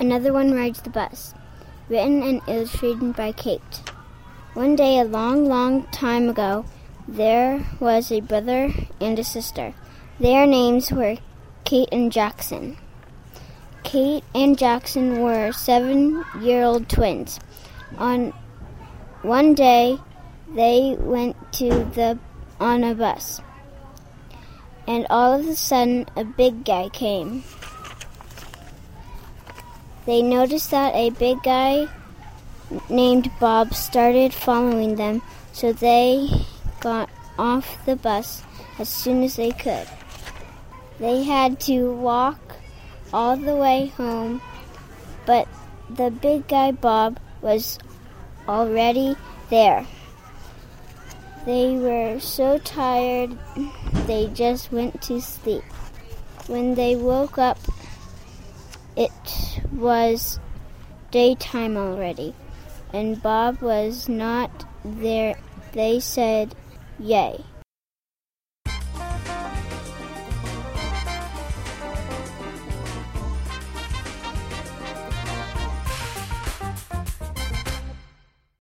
Another one rides the bus. Written and illustrated by Kate. One day, a long, long time ago, there was a brother and a sister. Their names were Kate and Jackson. Kate and Jackson were seven year old twins. On one day, they went to the on a bus, and all of a sudden, a big guy came. They noticed that a big guy named Bob started following them, so they got off the bus as soon as they could. They had to walk all the way home, but the big guy Bob was already there. They were so tired they just went to sleep. When they woke up, it was daytime already, and Bob was not there. They said, Yay.